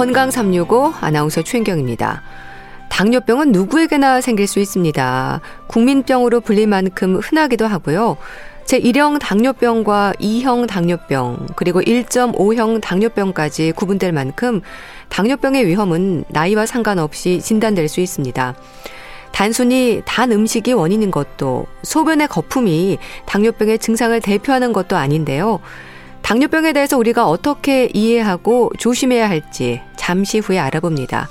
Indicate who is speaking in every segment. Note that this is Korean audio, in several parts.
Speaker 1: 건강 365 아나운서 최인경입니다. 당뇨병은 누구에게나 생길 수 있습니다. 국민병으로 불릴 만큼 흔하기도 하고요. 제1형 당뇨병과 2형 당뇨병, 그리고 1.5형 당뇨병까지 구분될 만큼 당뇨병의 위험은 나이와 상관없이 진단될 수 있습니다. 단순히 단 음식이 원인인 것도 소변의 거품이 당뇨병의 증상을 대표하는 것도 아닌데요. 당뇨병에 대해서 우리가 어떻게 이해하고 조심해야 할지 잠시 후에 알아봅니다.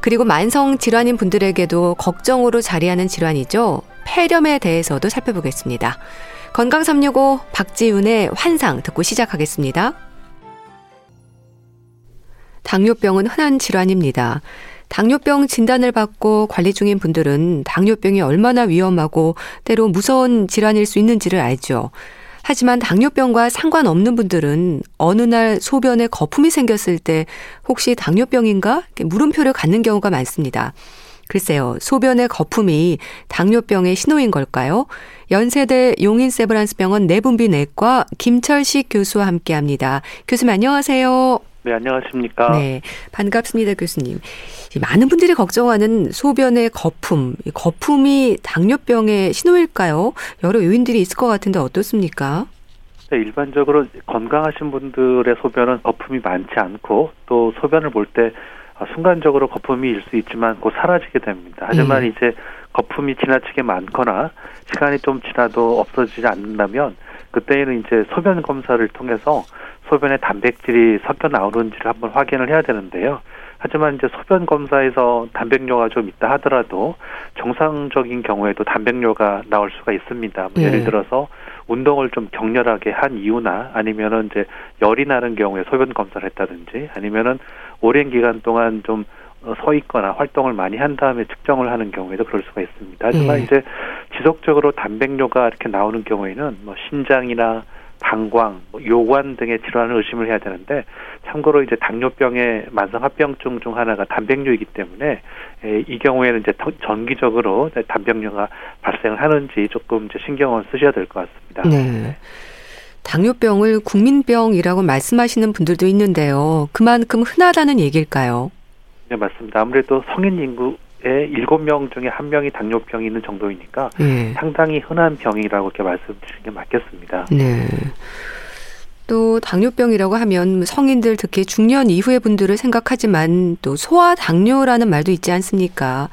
Speaker 1: 그리고 만성 질환인 분들에게도 걱정으로 자리하는 질환이죠. 폐렴에 대해서도 살펴보겠습니다. 건강 365 박지윤의 환상 듣고 시작하겠습니다. 당뇨병은 흔한 질환입니다. 당뇨병 진단을 받고 관리 중인 분들은 당뇨병이 얼마나 위험하고 때로 무서운 질환일 수 있는지를 알죠. 하지만 당뇨병과 상관없는 분들은 어느 날 소변에 거품이 생겼을 때 혹시 당뇨병인가? 물음표를 갖는 경우가 많습니다. 글쎄요, 소변의 거품이 당뇨병의 신호인 걸까요? 연세대 용인세브란스병원 내분비내과 김철식 교수와 함께 합니다. 교수님 안녕하세요.
Speaker 2: 네, 안녕하십니까.
Speaker 1: 네, 반갑습니다, 교수님. 많은 분들이 걱정하는 소변의 거품, 거품이 당뇨병의 신호일까요? 여러 요인들이 있을 것 같은데 어떻습니까?
Speaker 2: 네, 일반적으로 건강하신 분들의 소변은 거품이 많지 않고 또 소변을 볼 때 순간적으로 거품이 일 수 있지만 곧 사라지게 됩니다. 하지만 음. 이제 거품이 지나치게 많거나 시간이 좀 지나도 없어지지 않는다면 그때에는 이제 소변 검사를 통해서 소변에 단백질이 섞여 나오는지를 한번 확인을 해야 되는데요. 하지만 이제 소변 검사에서 단백뇨가 좀 있다 하더라도 정상적인 경우에도 단백뇨가 나올 수가 있습니다. 뭐 예. 예를 들어서 운동을 좀 격렬하게 한 이유나 아니면은 이제 열이 나는 경우에 소변 검사를 했다든지 아니면은 오랜 기간 동안 좀서 있거나 활동을 많이 한 다음에 측정을 하는 경우에도 그럴 수가 있습니다. 하지만 예. 이제 지속적으로 단백뇨가 이렇게 나오는 경우에는 뭐 신장이나 방광, 뭐 요관 등의 질환을 의심을 해야 되는데 참고로 이제 당뇨병의 만성 합병증 중 하나가 단백뇨이기 때문에 이 경우에는 이제 전기적으로 단백뇨가 발생을 하는지 조금 이제 신경을 쓰셔야 될 것 같습니다. 네.
Speaker 1: 당뇨병을 국민병이라고 말씀하시는 분들도 있는데요. 그만큼 흔하다는 얘기일까요?
Speaker 2: 네, 맞습니다. 아무래도 성인 인구 의 일곱 명 중에 한 명이 당뇨병이 있는 정도이니까 네. 상당히 흔한 병이라고 이렇게 말씀드리는 게 맞겠습니다. 네.
Speaker 1: 또 당뇨병이라고 하면 성인들 특히 중년 이후의 분들을 생각하지만 또 소아 당뇨라는 말도 있지 않습니까?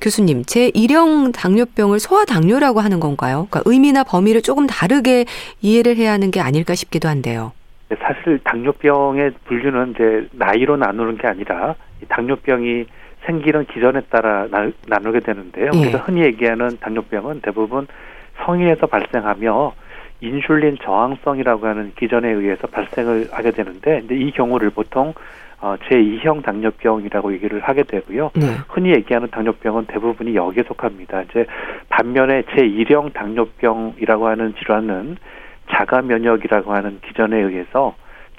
Speaker 1: 교수님, 제 1형 당뇨병을 소아 당뇨라고 하는 건가요? 그러니까 의미나 범위를 조금 다르게 이해를 해야 하는 게 아닐까 싶기도 한데요.
Speaker 2: 네, 사실 당뇨병의 분류는 이제 나이로 나누는 게 아니라 당뇨병이 생기는 기전에 따라 나, 누게 되는데요. 예. 그래서 흔히 얘기하는 당뇨병은 대부분 성인에서 발생하며 인슐린 저항성이라고 하는 기전에 의해서 발생을 하게 되는데 근데 이 경우를 보통 어, 제2형 당뇨병이라고 얘기를 하게 되고요. 네. 흔히 얘기하는 당뇨병은 대부분이 여기에 속합니다. 이제 반면에 제1형 당뇨병이라고 하는 질환은 자가 면역이라고 하는 기전에 의해서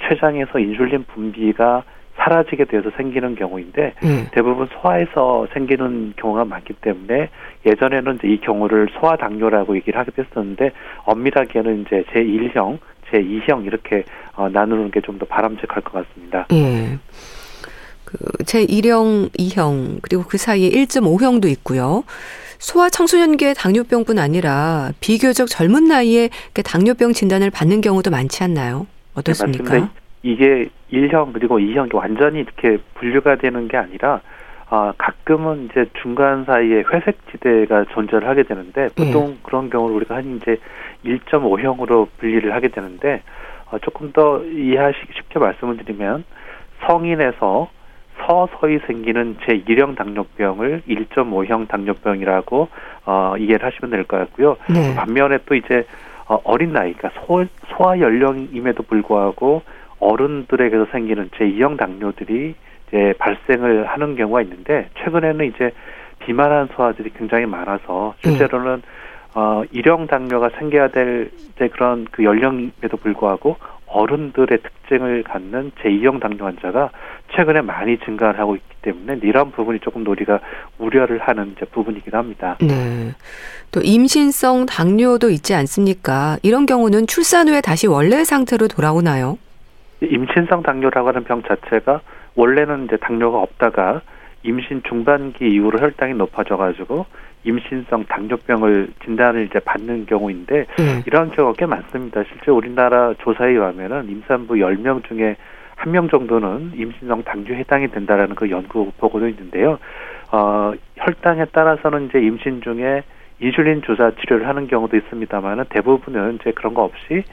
Speaker 2: 췌장에서 인슐린 분비가 사라지게 돼서 생기는 경우인데 음. 대부분 소아에서 생기는 경우가 많기 때문에 예전에는 이제 이 경우를 소아 당뇨라고 얘기를 하게 됐었는데 엄밀하게는 이제 제 1형, 제 2형 이렇게 어, 나누는 게 좀 더 바람직할 것 같습니다. 예.
Speaker 1: 그 제 1형, 2형 그리고 그 사이에 1.5형도 있고요. 소아 청소년기의 당뇨병뿐 아니라 비교적 젊은 나이에 당뇨병 진단을 받는 경우도 많지 않나요? 어떻습니까? 네,
Speaker 2: 이게 1형 그리고 2형이 완전히 이렇게 분류가 되는 게 아니라 아, 가끔은 이제 중간 사이에 회색 지대가 존재를 하게 되는데 보통 예. 그런 경우를 우리가 한 이제 1.5형으로 분리를 하게 되는데 어, 조금 더 이해하시기 쉽게 말씀을 드리면 성인에서 서서히 생기는 제1형 당뇨병을 1.5형 당뇨병이라고 어, 이해를 하시면 될 것 같고요. 네. 반면에 또 이제 어, 어린 나이, 그러니까 소, 소아 연령임에도 불구하고 어른들에게서 생기는 제2형 당뇨들이 이제 발생을 하는 경우가 있는데 최근에는 이제 비만한 소아들이 굉장히 많아서 실제로는 어, 일형 당뇨가 생겨야 될 이제 그런 그 연령임에도 불구하고 어른들의 특징을 갖는 제2형 당뇨 환자가 최근에 많이 증가를 하고 있기 때문에 이런 부분이 조금 우리가 우려를 하는 이제 부분이기도 합니다. 네.
Speaker 1: 또 임신성 당뇨도 있지 않습니까? 이런 경우는 출산 후에 다시 원래 상태로 돌아오나요?
Speaker 2: 임신성 당뇨라고 하는 병 자체가 원래는 이제 당뇨가 없다가 임신 중반기 이후로 혈당이 높아져가지고 임신성 당뇨병을 진단을 이제 받는 경우인데 네. 이런 경우가 꽤 많습니다. 실제 우리나라 조사에 의하면은 임산부 10명 중에 한 명 정도는 임신성 당뇨 해당이 된다라는 그 연구 보고도 있는데요. 어, 혈당에 따라서는 이제 임신 중에 인슐린 주사 치료를 하는 경우도 있습니다만은 대부분은 이제 그런 거 없이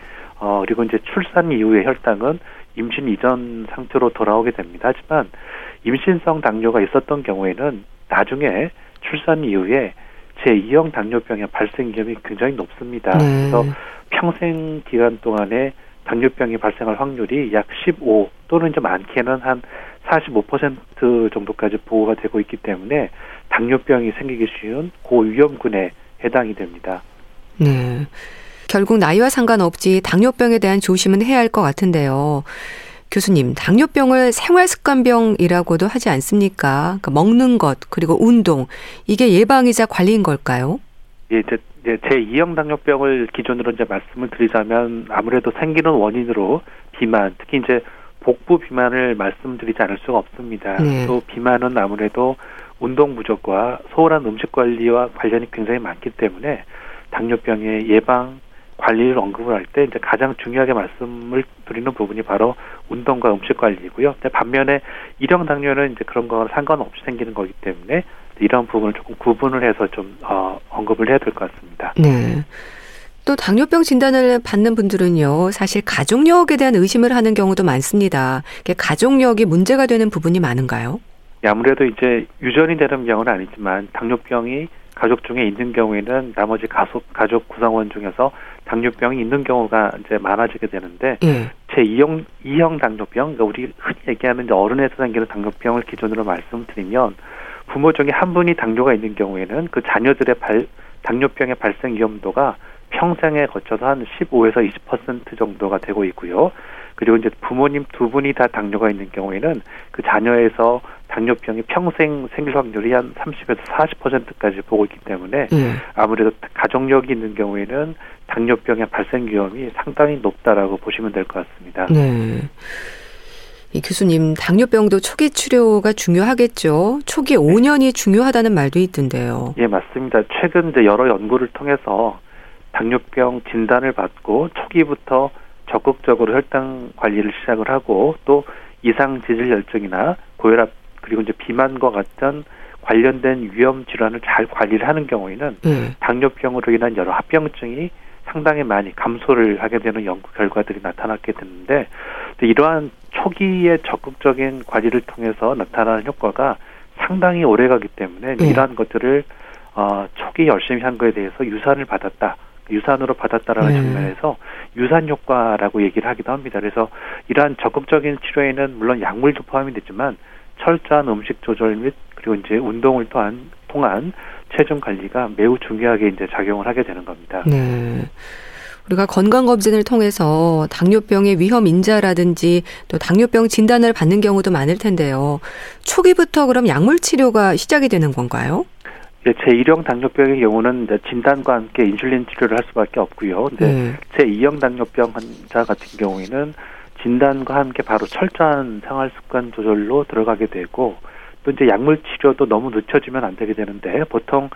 Speaker 2: 어 그리고 이제 출산 이후의 혈당은 임신 이전 상태로 돌아오게 됩니다. 하지만 임신성 당뇨가 있었던 경우에는 나중에 출산 이후에 제2형 당뇨병의 발생 위험이 굉장히 높습니다. 네. 그래서 평생 기간 동안에 당뇨병이 발생할 확률이 약 15 또는 이제 많게는 한 45% 정도까지 보호가 되고 있기 때문에 당뇨병이 생기기 쉬운 고위험군에 해당이 됩니다.
Speaker 1: 네. 결국 나이와 상관없이 당뇨병에 대한 조심은 해야 할 것 같은데요. 교수님, 당뇨병을 생활습관병이라고도 하지 않습니까? 그러니까 먹는 것, 그리고 운동, 이게 예방이자 관리인 걸까요?
Speaker 2: 예, 이제 제 2형 당뇨병을 기준으로 이제 말씀을 드리자면 아무래도 생기는 원인으로 비만, 특히 이제 복부 비만을 말씀드리지 않을 수가 없습니다. 네. 또 비만은 아무래도 운동 부족과 소홀한 음식 관리와 관련이 굉장히 많기 때문에 당뇨병의 예방 관리를 언급을 할 때 이제 가장 중요하게 말씀을 드리는 부분이 바로 운동과 음식 관리이고요. 반면에 일형 당뇨는 이제 그런 거랑 상관없이 생기는 거기 때문에 이런 부분을 조금 구분을 해서 좀 어, 언급을 해야 될 것 같습니다.
Speaker 1: 네. 또 당뇨병 진단을 받는 분들은요, 사실 가족력에 대한 의심을 하는 경우도 많습니다. 가족력이 문제가 되는 부분이 많은가요?
Speaker 2: 예, 아무래도 이제 유전이 되는 경우는 아니지만 당뇨병이 가족 중에 있는 경우에는 나머지 가족 가족 구성원 중에서 당뇨병이 있는 경우가 이제 많아지게 되는데 예. 제 2형 2형 당뇨병, 그러니까 우리 흔히 얘기하는 이제 어른에서 생기는 당뇨병을 기준으로 말씀드리면 부모 중에 한 분이 당뇨가 있는 경우에는 그 자녀들의 발, 당뇨병의 발생 위험도가 평생에 거쳐서 한 15에서 20% 정도가 되고 있고요. 그리고 이제 부모님 두 분이 다 당뇨가 있는 경우에는 그 자녀에서 당뇨병이 평생 생길 확률이 한 30에서 40%까지 보고 있기 때문에 네. 아무래도 가족력이 있는 경우에는 당뇨병의 발생 위험이 상당히 높다라고 보시면 될 것 같습니다. 네.
Speaker 1: 이 교수님, 당뇨병도 초기 치료가 중요하겠죠. 초기 5년이 중요하다는 말도 있던데요.
Speaker 2: 예, 맞습니다. 최근 이제 여러 연구를 통해서 당뇨병 진단을 받고 초기부터 적극적으로 혈당 관리를 시작을 하고 또 이상 지질 혈증이나 고혈압 그리고 이제 비만과 같은 관련된 위험 질환을 잘 관리를 하는 경우에는 음. 당뇨병으로 인한 여러 합병증이 상당히 많이 감소를 하게 되는 연구 결과들이 나타났게 됐는데 이러한 초기의 적극적인 관리를 통해서 나타나는 효과가 상당히 오래가기 때문에 음. 이러한 것들을 어, 초기 열심히 한 거에 대해서 유산을 받았다. 유산으로 받았다라는 네. 측면에서 유산 효과라고 얘기를 하기도 합니다. 그래서 이러한 적극적인 치료에는 물론 약물도 포함이 되지만 철저한 음식 조절 및 그리고 이제 운동을 통한 통한 체중 관리가 매우 중요하게 이제 작용을 하게 되는 겁니다. 네.
Speaker 1: 우리가 건강검진을 통해서 당뇨병의 위험 인자라든지 또 당뇨병 진단을 받는 경우도 많을 텐데요. 초기부터 그럼 약물 치료가 시작이 되는 건가요?
Speaker 2: 예, 제1형 당뇨병의 경우는 진단과 함께 인슐린 치료를 할 수밖에 없고요. 근데 네. 제2형 당뇨병 환자 같은 경우에는 진단과 함께 바로 철저한 생활 습관 조절로 들어가게 되고 또 이제 약물 치료도 너무 늦춰지면 안 되게 되는데 보통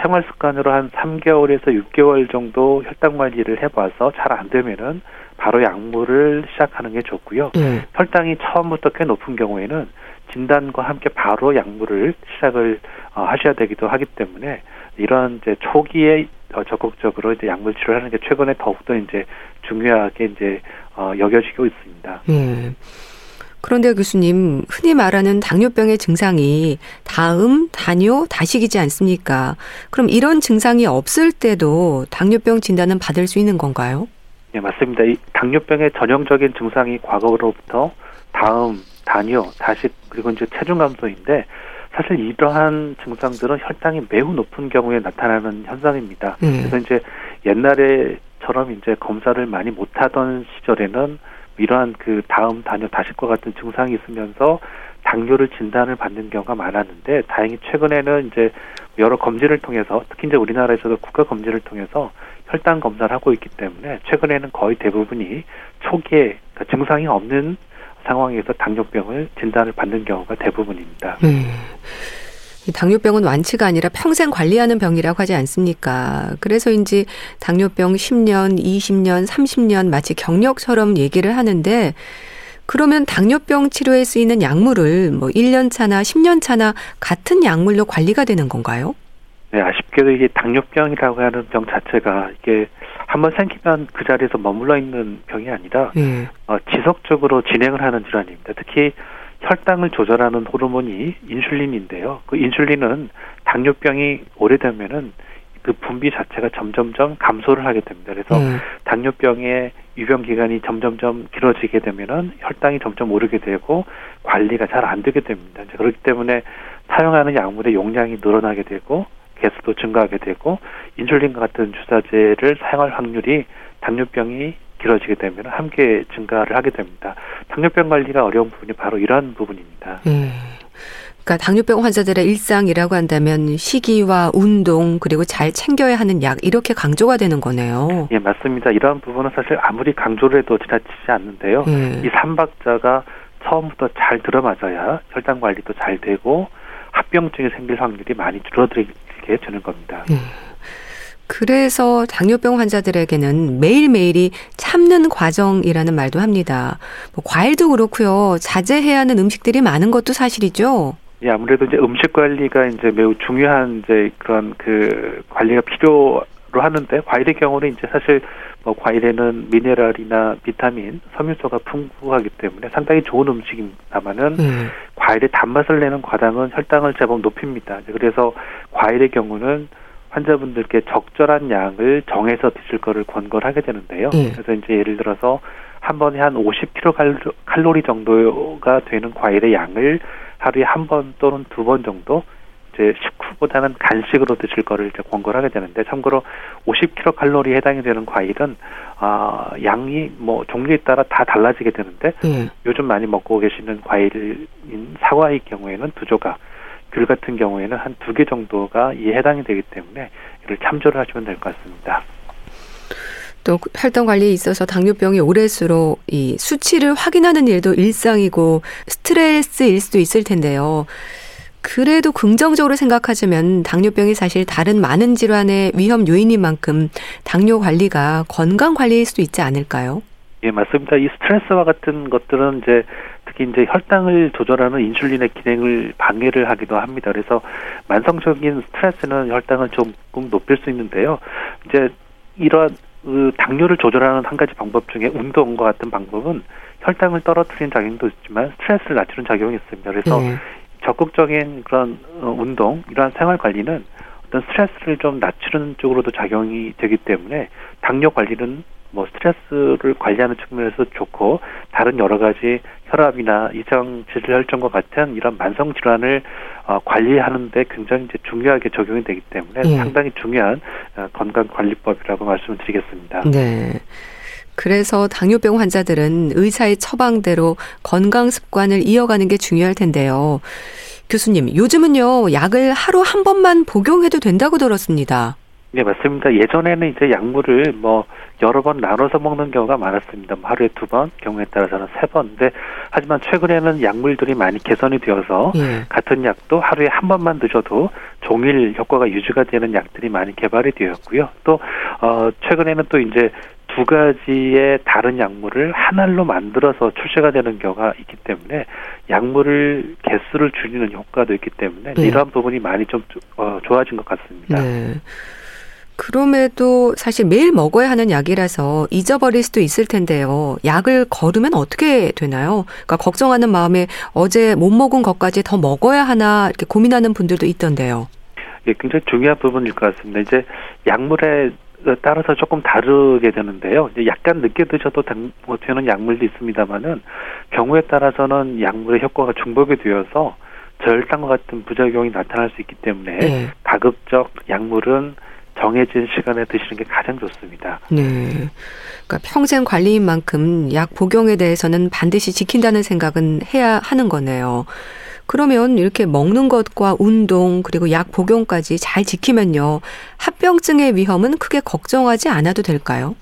Speaker 2: 생활 습관으로 한 3개월에서 6개월 정도 혈당 관리를 해봐서 잘 안 되면은 바로 약물을 시작하는 게 좋고요. 네. 혈당이 처음부터 꽤 높은 경우에는 진단과 함께 바로 약물을 시작을 어, 하셔야 되기도 하기 때문에 이런 이제 초기에 어, 적극적으로 이제 약물 치료를 하는 게 최근에 더욱더 이제 중요하게 이제 어, 여겨지고 있습니다. 예.
Speaker 1: 그런데 교수님, 흔히 말하는 당뇨병의 증상이 다음, 다뇨, 다식이지 않습니까? 그럼 이런 증상이 없을 때도 당뇨병 진단은 받을 수 있는 건가요?
Speaker 2: 네, 맞습니다. 이 당뇨병의 전형적인 증상이 과거로부터 다음, 다뇨, 다식, 그리고 이제 체중 감소인데 사실 이러한 증상들은 혈당이 매우 높은 경우에 나타나는 현상입니다. 음. 그래서 이제 옛날에처럼 이제 검사를 많이 못하던 시절에는 이러한 그 다음 단뇨 다식과 같은 증상이 있으면서 당뇨를 진단을 받는 경우가 많았는데 다행히 최근에는 이제 여러 검진을 통해서 특히 이제 우리나라에서도 국가 검진을 통해서 혈당 검사를 하고 있기 때문에 최근에는 거의 대부분이 초기에 그러니까 증상이 없는 상황에서 당뇨병을 진단을 받는 경우가 대부분입니다. 네.
Speaker 1: 당뇨병은 완치가 아니라 평생 관리하는 병이라고 하지 않습니까? 그래서인지 당뇨병 10년, 20년, 30년 마치 경력처럼 얘기를 하는데 그러면 당뇨병 치료에 쓰이는 약물을 뭐 1년 차나 10년 차나 같은 약물로 관리가 되는 건가요?
Speaker 2: 네, 아쉽게도 이게 당뇨병이라고 하는 병 자체가 이게 한번 생기면 그 자리에서 머물러 있는 병이 아니라 네. 어, 지속적으로 진행을 하는 질환입니다. 특히 혈당을 조절하는 호르몬이 인슐린인데요. 그 인슐린은 당뇨병이 오래되면은 그 분비 자체가 점점점 감소를 하게 됩니다. 그래서 네. 당뇨병의 유병 기간이 점점점 길어지게 되면은 혈당이 점점 오르게 되고 관리가 잘 안 되게 됩니다. 그렇기 때문에 사용하는 약물의 용량이 늘어나게 되고 개수도 증가하게 되고 인슐린과 같은 주사제를 사용할 확률이 당뇨병이 길어지게 되면 함께 증가를 하게 됩니다. 당뇨병 관리가 어려운 부분이 바로 이러한 부분입니다. 음.
Speaker 1: 그러니까 당뇨병 환자들의 일상이라고 한다면 식이와 운동 그리고 잘 챙겨야 하는 약 이렇게 강조가 되는 거네요.
Speaker 2: 예, 맞습니다. 이러한 부분은 사실 아무리 강조를 해도 지나치지 않는데요. 음. 이 삼박자가 처음부터 잘 들어맞아야 혈당 관리도 잘 되고 합병증이 생길 확률이 많이 줄어들 게 되는 겁니다. 음.
Speaker 1: 그래서 당뇨병 환자들에게는 매일매일이 참는 과정이라는 말도 합니다. 뭐 과일도 그렇고요. 자제해야 하는 음식들이 많은 것도 사실이죠.
Speaker 2: 예, 아무래도 이제 음식 관리가 이제 매우 중요한 이제 그런 그 관리가 필요 로 하는데 과일의 경우는 이제 사실 뭐 과일에는 미네랄이나 비타민, 섬유소가 풍부하기 때문에 상당히 좋은 음식입니다만은 음. 과일의 단맛을 내는 과당은 혈당을 제법 높입니다. 그래서 과일의 경우는 환자분들께 적절한 양을 정해서 드실 거를 권고를 하게 되는데요. 네. 그래서 이제 예를 들어서 한 번에 한 50kcal 칼로리 정도가 되는 과일의 양을 하루에 한 번 또는 두 번 정도 이제 식후보다는 간식으로 드실 거를 이제 권고를 하게 되는데 참고로 50kcal에 해당이 되는 과일은 아 양이 뭐 종류에 따라 다 달라지게 되는데 네. 요즘 많이 먹고 계시는 과일인 사과의 경우에는 두 조각 귤 같은 경우에는 한 두 개 정도가 이에 해당이 되기 때문에 이를 참조를 하시면 될 것 같습니다.
Speaker 1: 또 혈당 관리에 있어서 당뇨병이 오래수록 이 수치를 확인하는 일도 일상이고 스트레스일 수도 있을 텐데요. 그래도 긍정적으로 생각하자면 당뇨병이 사실 다른 많은 질환의 위험 요인인 만큼 당뇨 관리가 건강 관리일 수도 있지 않을까요?
Speaker 2: 예, 맞습니다. 이 스트레스와 같은 것들은 이제 특히 이제 혈당을 조절하는 인슐린의 기능을 방해를 하기도 합니다. 그래서 만성적인 스트레스는 혈당을 조금 높일 수 있는데요. 이제 이러한 그 당뇨를 조절하는 한 가지 방법 중에 운동과 같은 방법은 혈당을 떨어뜨리는 작용도 있지만 스트레스를 낮추는 작용이 있습니다. 그래서 네. 적극적인 그런 어, 운동, 이러한 생활 관리는 어떤 스트레스를 좀 낮추는 쪽으로도 작용이 되기 때문에 당뇨 관리는 뭐 스트레스를 관리하는 측면에서 좋고 다른 여러 가지 혈압이나 이상 질혈증과 같은 이런 만성 질환을 어, 관리하는데 굉장히 이제 중요하게 적용이 되기 때문에 네. 상당히 중요한 어, 건강 관리법이라고 말씀을 드리겠습니다. 네.
Speaker 1: 그래서 당뇨병 환자들은 의사의 처방대로 건강 습관을 이어가는 게 중요할 텐데요. 교수님, 요즘은요, 약을 하루 한 번만 복용해도 된다고 들었습니다.
Speaker 2: 네, 맞습니다. 예전에는 이제 약물을 뭐 여러 번 나눠서 먹는 경우가 많았습니다. 뭐 하루에 두 번, 경우에 따라서는 세 번인데 하지만 최근에는 약물들이 많이 개선이 되어서 예. 같은 약도 하루에 한 번만 드셔도 종일 효과가 유지가 되는 약들이 많이 개발이 되었고요. 또 어, 최근에는 또 이제 두 가지의 다른 약물을 하나로 만들어서 출시가 되는 경우가 있기 때문에 약물을 개수를 줄이는 효과도 있기 때문에 네. 이러한 부분이 많이 좀 어, 좋아진 것 같습니다. 네.
Speaker 1: 그럼에도 사실 매일 먹어야 하는 약이라서 잊어버릴 수도 있을 텐데요. 약을 거르면 어떻게 되나요? 그러니까 걱정하는 마음에 어제 못 먹은 것까지 더 먹어야 하나 이렇게 고민하는 분들도 있던데요.
Speaker 2: 예, 굉장히 중요한 부분일 것 같습니다. 이제 약물에 따라서 조금 다르게 되는데요. 이제 약간 늦게 드셔도 뭐 되는 약물도 있습니다만은 경우에 따라서는 약물의 효과가 중복이 되어서 저혈당과 같은 부작용이 나타날 수 있기 때문에 네. 가급적 약물은 정해진 시간에 드시는 게 가장 좋습니다. 네.
Speaker 1: 그러니까 평생 관리인 만큼 약 복용에 대해서는 반드시 지킨다는 생각은 해야 하는 거네요. 그러면 이렇게 먹는 것과 운동 그리고 약 복용까지 잘 지키면요. 합병증의 위험은 크게 걱정하지 않아도 될까요?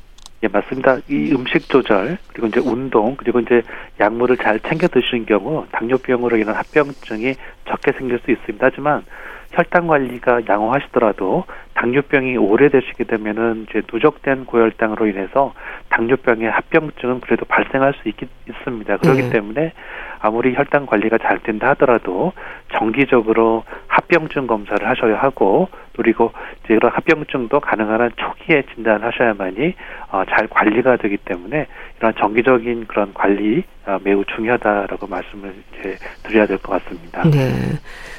Speaker 2: 예, 맞습니다. 이 음식 조절 그리고 이제 운동 그리고 이제 약물을 잘 챙겨 드시는 경우 당뇨병으로 인한 합병증이 적게 생길 수 있습니다. 하지만 혈당 관리가 양호하시더라도 당뇨병이 오래되시게 되면은 이제 누적된 고혈당으로 인해서 당뇨병의 합병증은 그래도 발생할 수 있, 있습니다. 그렇기 네. 때문에 아무리 혈당 관리가 잘 된다 하더라도 정기적으로 합병증 검사를 하셔야 하고 그리고 이제 이런 합병증도 가능한 한 초기에 진단하셔야만이 어, 잘 관리가 되기 때문에 이런 정기적인 그런 관리 어, 매우 중요하다라고 말씀을 이제 드려야 될 것 같습니다.
Speaker 1: 네.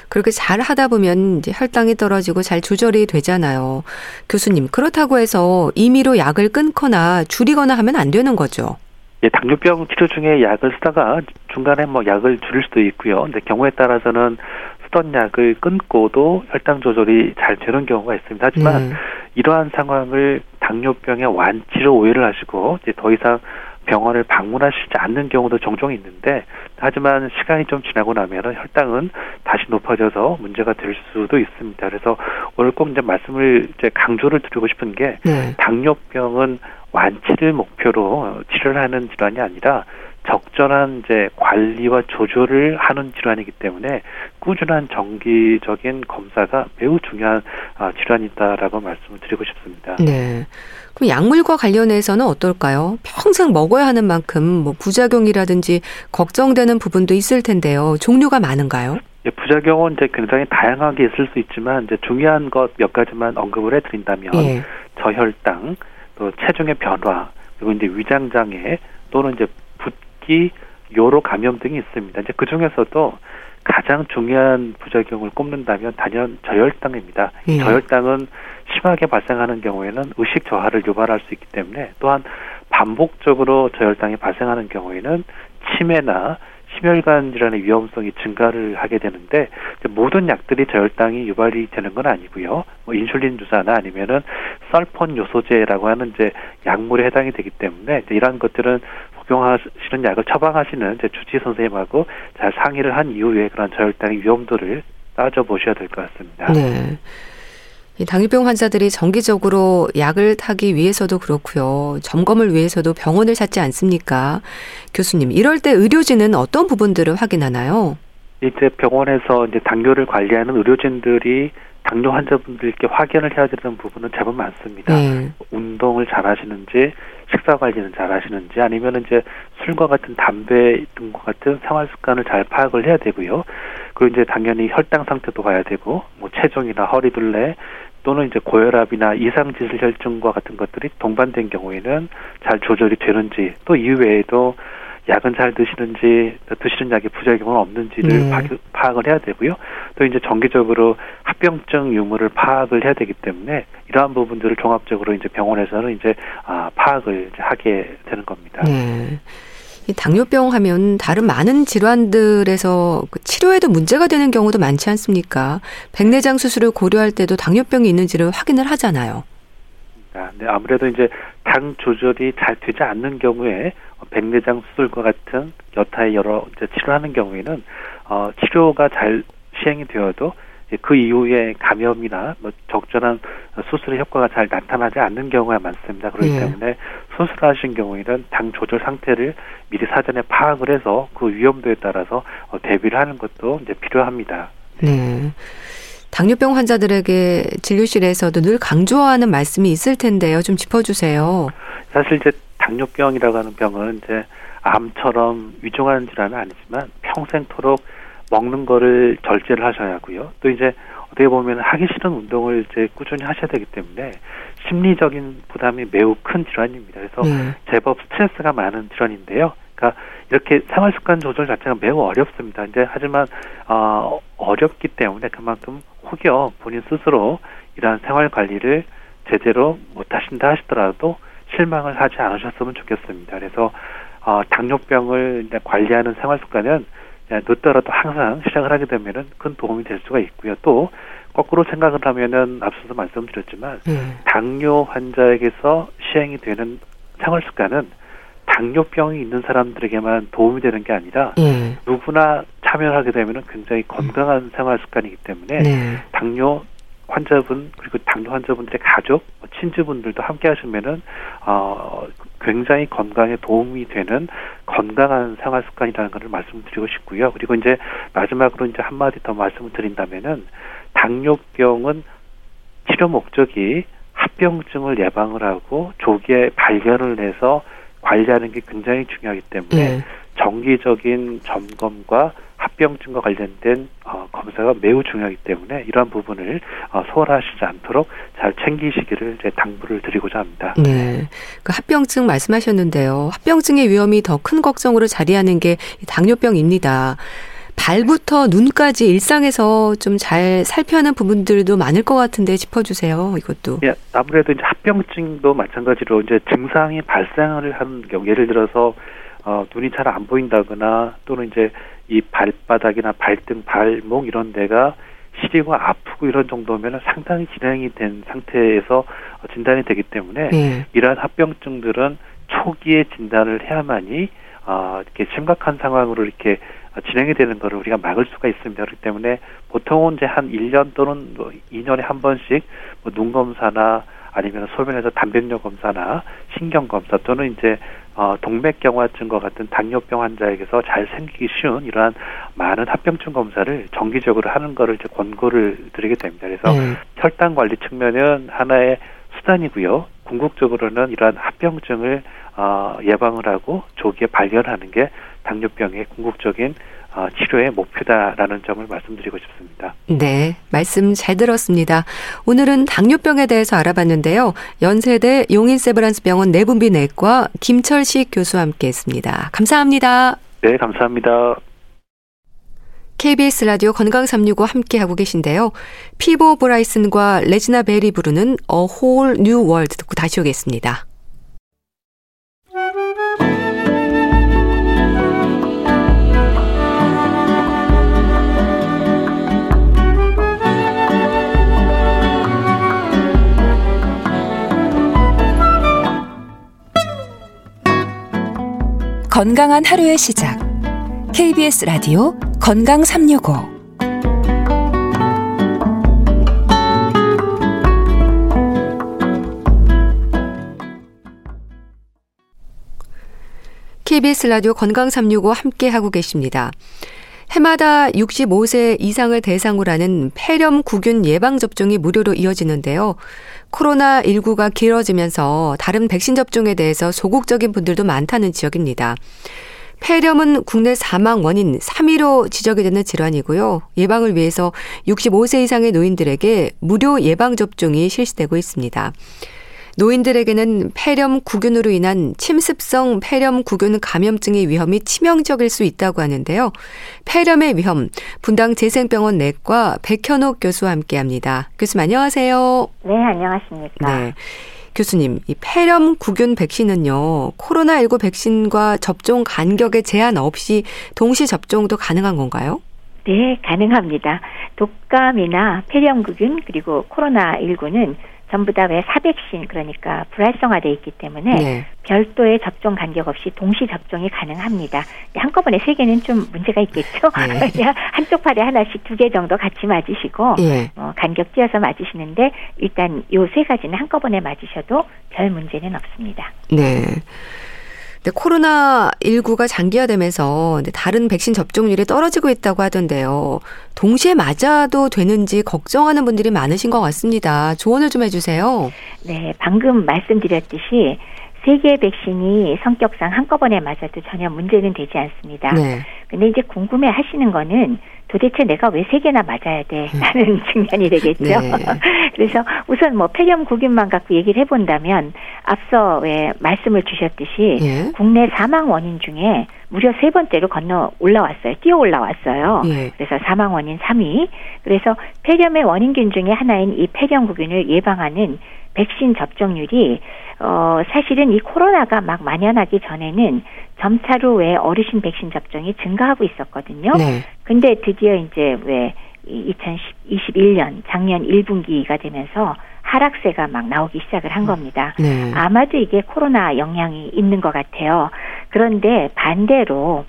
Speaker 1: 그렇게 잘 하다 보면 이제 혈당이 떨어지고 잘 조절이 되잖아요. 교수님, 그렇다고 해서 임의로 약을 끊거나 줄이거나 하면 안 되는 거죠.
Speaker 2: 예, 당뇨병 치료 중에 약을 쓰다가 중간에 뭐 약을 줄일 수도 있고요. 근데 경우에 따라서는 쓰던 약을 끊고도 혈당 조절이 잘 되는 경우가 있습니다. 하지만 네. 이러한 상황을 당뇨병의 완치로 오해를 하시고 이제 더 이상 병원을 방문하시지 않는 경우도 종종 있는데 하지만 시간이 좀 지나고 나면은 혈당은 다시 높아져서 문제가 될 수도 있습니다. 그래서 오늘 꼭 이제 말씀을 이제 강조를 드리고 싶은 게 네. 당뇨병은 완치를 목표로 치료를 하는 질환이 아니라 적절한 이제 관리와 조절을 하는 질환이기 때문에 꾸준한 정기적인 검사가 매우 중요한 아, 질환이다라고 말씀을 드리고 싶습니다.
Speaker 1: 네. 그럼 약물과 관련해서는 어떨까요? 평생 먹어야 하는 만큼 뭐 부작용이라든지 걱정되는 부분도 있을 텐데요. 종류가 많은가요?
Speaker 2: 예, 부작용은 이제 굉장히 다양하게 있을 수 있지만 이제 중요한 것 몇 가지만 언급을 해드린다면 예. 저혈당, 또 체중의 변화, 그리고 이제 위장 장애 또는 이제 붓기, 요로 감염 등이 있습니다. 이제 그 중에서도 가장 중요한 부작용을 꼽는다면 단연 저혈당입니다. 예. 저혈당은 심하게 발생하는 경우에는 의식 저하를 유발할 수 있기 때문에 또한 반복적으로 저혈당이 발생하는 경우에는 치매나 심혈관 질환의 위험성이 증가를 하게 되는데 모든 약들이 저혈당이 유발이 되는 건 아니고요. 뭐 인슐린 주사나 아니면은 썰폰 요소제라고 하는 이제 약물에 해당이 되기 때문에 이러한 것들은 복용하시는 약을 처방하시는 이제 주治선생님하고 잘 상의를 한 이후에 그런 저혈당의 위험도를 따져 보셔야 될 것 같습니다.
Speaker 1: 네. 이 당뇨병 환자들이 정기적으로 약을 타기 위해서도 그렇고요. 점검을 위해서도 병원을 찾지 않습니까? 교수님, 이럴 때 의료진은 어떤 부분들을 확인하나요?
Speaker 2: 이제 병원에서 이제 당뇨를 관리하는 의료진들이 당뇨 환자분들께 확인을 해야 되는 부분은 제법 많습니다. 네. 운동을 잘 하시는지, 식사 관리는 잘 하시는지, 아니면 이제 술과 같은 담배 등과 같은 생활 습관을 잘 파악을 해야 되고요. 그리고 이제 당연히 혈당 상태도 봐야 되고, 뭐 체중이나 허리둘레, 또는 이제 고혈압이나 이상지질 혈증과 같은 것들이 동반된 경우에는 잘 조절이 되는지 또 이외에도 약은 잘 드시는지 드시는 약의 부작용은 없는지를 네. 파악을 해야 되고요. 또 이제 정기적으로 합병증 유무를 파악을 해야 되기 때문에 이러한 부분들을 종합적으로 이제 병원에서는 이제 아, 파악을 이제 하게 되는 겁니다.
Speaker 1: 네. 당뇨병 하면 다른 많은 질환들에서 그 치료에도 문제가 되는 경우도 많지 않습니까? 백내장 수술을 고려할 때도 당뇨병이 있는지를 확인을 하잖아요.
Speaker 2: 아, 네, 아무래도 이제 당 조절이 잘 되지 않는 경우에 백내장 수술과 같은 여타의 여러 이제 치료하는 경우에는 어, 치료가 잘 시행이 되어도 그 이후에 감염이나 뭐 적절한 수술의 효과가 잘 나타나지 않는 경우가 많습니다. 그렇기 예. 때문에 수술하신 경우에는 당 조절 상태를 미리 사전에 파악을 해서 그 위험도에 따라서 어, 대비를 하는 것도 이제 필요합니다.
Speaker 1: 네. 당뇨병 환자들에게 진료실에서도 늘 강조하는 말씀이 있을 텐데요. 좀 짚어주세요.
Speaker 2: 사실 이제 당뇨병이라고 하는 병은 이제 암처럼 위중한 질환은 아니지만 평생토록 먹는 거를 절제를 하셔야 하고요. 또 이제 어떻게 보면 하기 싫은 운동을 이제 꾸준히 하셔야 되기 때문에 심리적인 부담이 매우 큰 질환입니다. 그래서 네. 제법 스트레스가 많은 질환인데요. 그러니까 이렇게 생활 습관 조절 자체가 매우 어렵습니다. 이제 하지만 어, 어렵기 때문에 그만큼 혹여 본인 스스로 이러한 생활 관리를 제대로 못 하신다 하시더라도 실망을 하지 않으셨으면 좋겠습니다. 그래서 어, 당뇨병을 관리하는 생활 습관은 늦더라도 항상 시작을 하게 되면은 큰 도움이 될 수가 있고요. 또 거꾸로 생각을 하면은 앞서서 말씀드렸지만 음. 당뇨 환자에게서 시행이 되는 생활 습관은 당뇨병이 있는 사람들에게만 도움이 되는 게 아니라 음. 누구나 참여하게 되면은 굉장히 건강한 생활 습관이기 때문에 네. 당뇨 환자분 그리고 당뇨 환자분들의 가족, 뭐 친지분들도 함께 하시면은 어 굉장히 건강에 도움이 되는 건강한 생활 습관이라는 것을 말씀드리고 싶고요. 그리고 이제 마지막으로 이제 한 마디 더 말씀을 드린다면은 당뇨병은 치료 목적이 합병증을 예방을 하고 조기에 발견을 해서 관리하는 게 굉장히 중요하기 때문에 네. 정기적인 점검과 합병증과 관련된 어, 검사가 매우 중요하기 때문에 이러한 부분을 어, 소홀하시지 않도록 잘 챙기시기를 제 당부를 드리고자 합니다.
Speaker 1: 네, 그 합병증 말씀하셨는데요. 합병증의 위험이 더 큰 걱정으로 자리하는 게 당뇨병입니다. 발부터 눈까지 일상에서 좀 잘 살펴는 부분들도 많을 것 같은데 짚어주세요. 이것도.
Speaker 2: 예, 아무래도 이제 합병증도 마찬가지로 이제 증상이 발생을 하는 경우, 예를 들어서 어, 눈이 잘 안 보인다거나 또는 이제 이 발바닥이나 발등, 발목 이런 데가 시리고 아프고 이런 정도면 상당히 진행이 된 상태에서 진단이 되기 때문에 네. 이러한 합병증들은 초기에 진단을 해야만이 어, 이렇게 심각한 상황으로 이렇게 진행이 되는 것을 우리가 막을 수가 있습니다. 그렇기 때문에 보통은 이제 한 1년 또는 뭐 2년에 한 번씩 뭐 눈 검사나 아니면 소변에서 단백뇨 검사나 신경 검사 또는 이제 어, 동맥경화증과 같은 당뇨병 환자에게서 잘 생기기 쉬운 이러한 많은 합병증 검사를 정기적으로 하는 것을 이제 권고를 드리게 됩니다. 그래서 네. 혈당 관리 측면은 하나의 수단이고요. 궁극적으로는 이러한 합병증을 어, 예방을 하고 조기에 발견하는 게 당뇨병의 궁극적인 어, 치료의 목표다라는 점을 말씀드리고 싶습니다.
Speaker 1: 네, 말씀 잘 들었습니다. 오늘은 당뇨병에 대해서 알아봤는데요. 연세대 용인세브란스 병원 내분비 내과 김철식 교수와 함께했습니다. 감사합니다.
Speaker 2: 네, 감사합니다.
Speaker 1: KBS 라디오 건강 365 함께 하고 계신데요. 피보 브라이슨과 레지나 베리 부르는 A Whole New World 듣고 다시 오겠습니다.
Speaker 3: 건강한 하루의 시작. KBS 라디오 건강 365.
Speaker 1: KBS 라디오 건강 365 함께 하고 계십니다. 해마다 65세 이상을 대상으로 하는 폐렴 구균 예방 접종이 무료로 이어지는데요. 코로나19가 길어지면서 다른 백신 접종에 대해서 소극적인 분들도 많다는 지역입니다. 폐렴은 국내 사망 원인 3위로 지적이 되는 질환이고요. 예방을 위해서 65세 이상의 노인들에게 무료 예방접종이 실시되고 있습니다. 노인들에게는 폐렴 구균으로 인한 침습성 폐렴 구균 감염증의 위험이 치명적일 수 있다고 하는데요. 폐렴의 위험, 분당 재생병원 내과 백현옥 교수와 함께합니다. 교수님 안녕하세요.
Speaker 4: 네, 안녕하십니까. 네.
Speaker 1: 교수님, 이 폐렴 구균 백신은요, 코로나19 백신과 접종 간격에 제한 없이 동시 접종도 가능한 건가요?
Speaker 4: 네, 가능합니다. 독감이나 폐렴구균 그리고 코로나19는 전부 다 왜 사백신 그러니까 불활성화돼 있기 때문에 네. 별도의 접종 간격 없이 동시 접종이 가능합니다. 한꺼번에 세 개는 좀 문제가 있겠죠. 네. 한쪽 팔에 하나씩 두 개 정도 같이 맞으시고 네. 어, 간격 띄어서 맞으시는데 일단 요 세 가지는 한꺼번에 맞으셔도 별 문제는 없습니다.
Speaker 1: 네. 근데 코로나 19가 장기화되면서 다른 백신 접종률이 떨어지고 있다고 하던데요. 동시에 맞아도 되는지 걱정하는 분들이 많으신 것 같습니다. 조언을 좀 해주세요.
Speaker 4: 네, 방금 말씀드렸듯이 세 개의 백신이 성격상 한꺼번에 맞아도 전혀 문제는 되지 않습니다. 네. 근데 이제 궁금해 하시는 거는 도대체 내가 왜 세 개나 맞아야 돼? 라는 측면이 되겠죠. 네. 그래서 우선 뭐 폐렴 구균만 갖고 얘기를 해본다면 앞서 왜 말씀을 주셨듯이 예. 국내 사망 원인 중에 무려 세 번째로 건너 올라왔어요. 뛰어 올라왔어요. 예. 그래서 사망 원인 3위. 그래서 폐렴의 원인균 중에 하나인 이 폐렴 구균을 예방하는 백신 접종률이 어 사실은 이 코로나가 막 만연하기 전에는 점차로 왜 어르신 백신 접종이 증가하고 있었거든요. 네. 근데 드디어 이제 왜 2021년 작년 1분기가 되면서 하락세가 막 나오기 시작을 한 겁니다. 네. 아마도 이게 코로나 영향이 있는 것 같아요. 그런데 반대로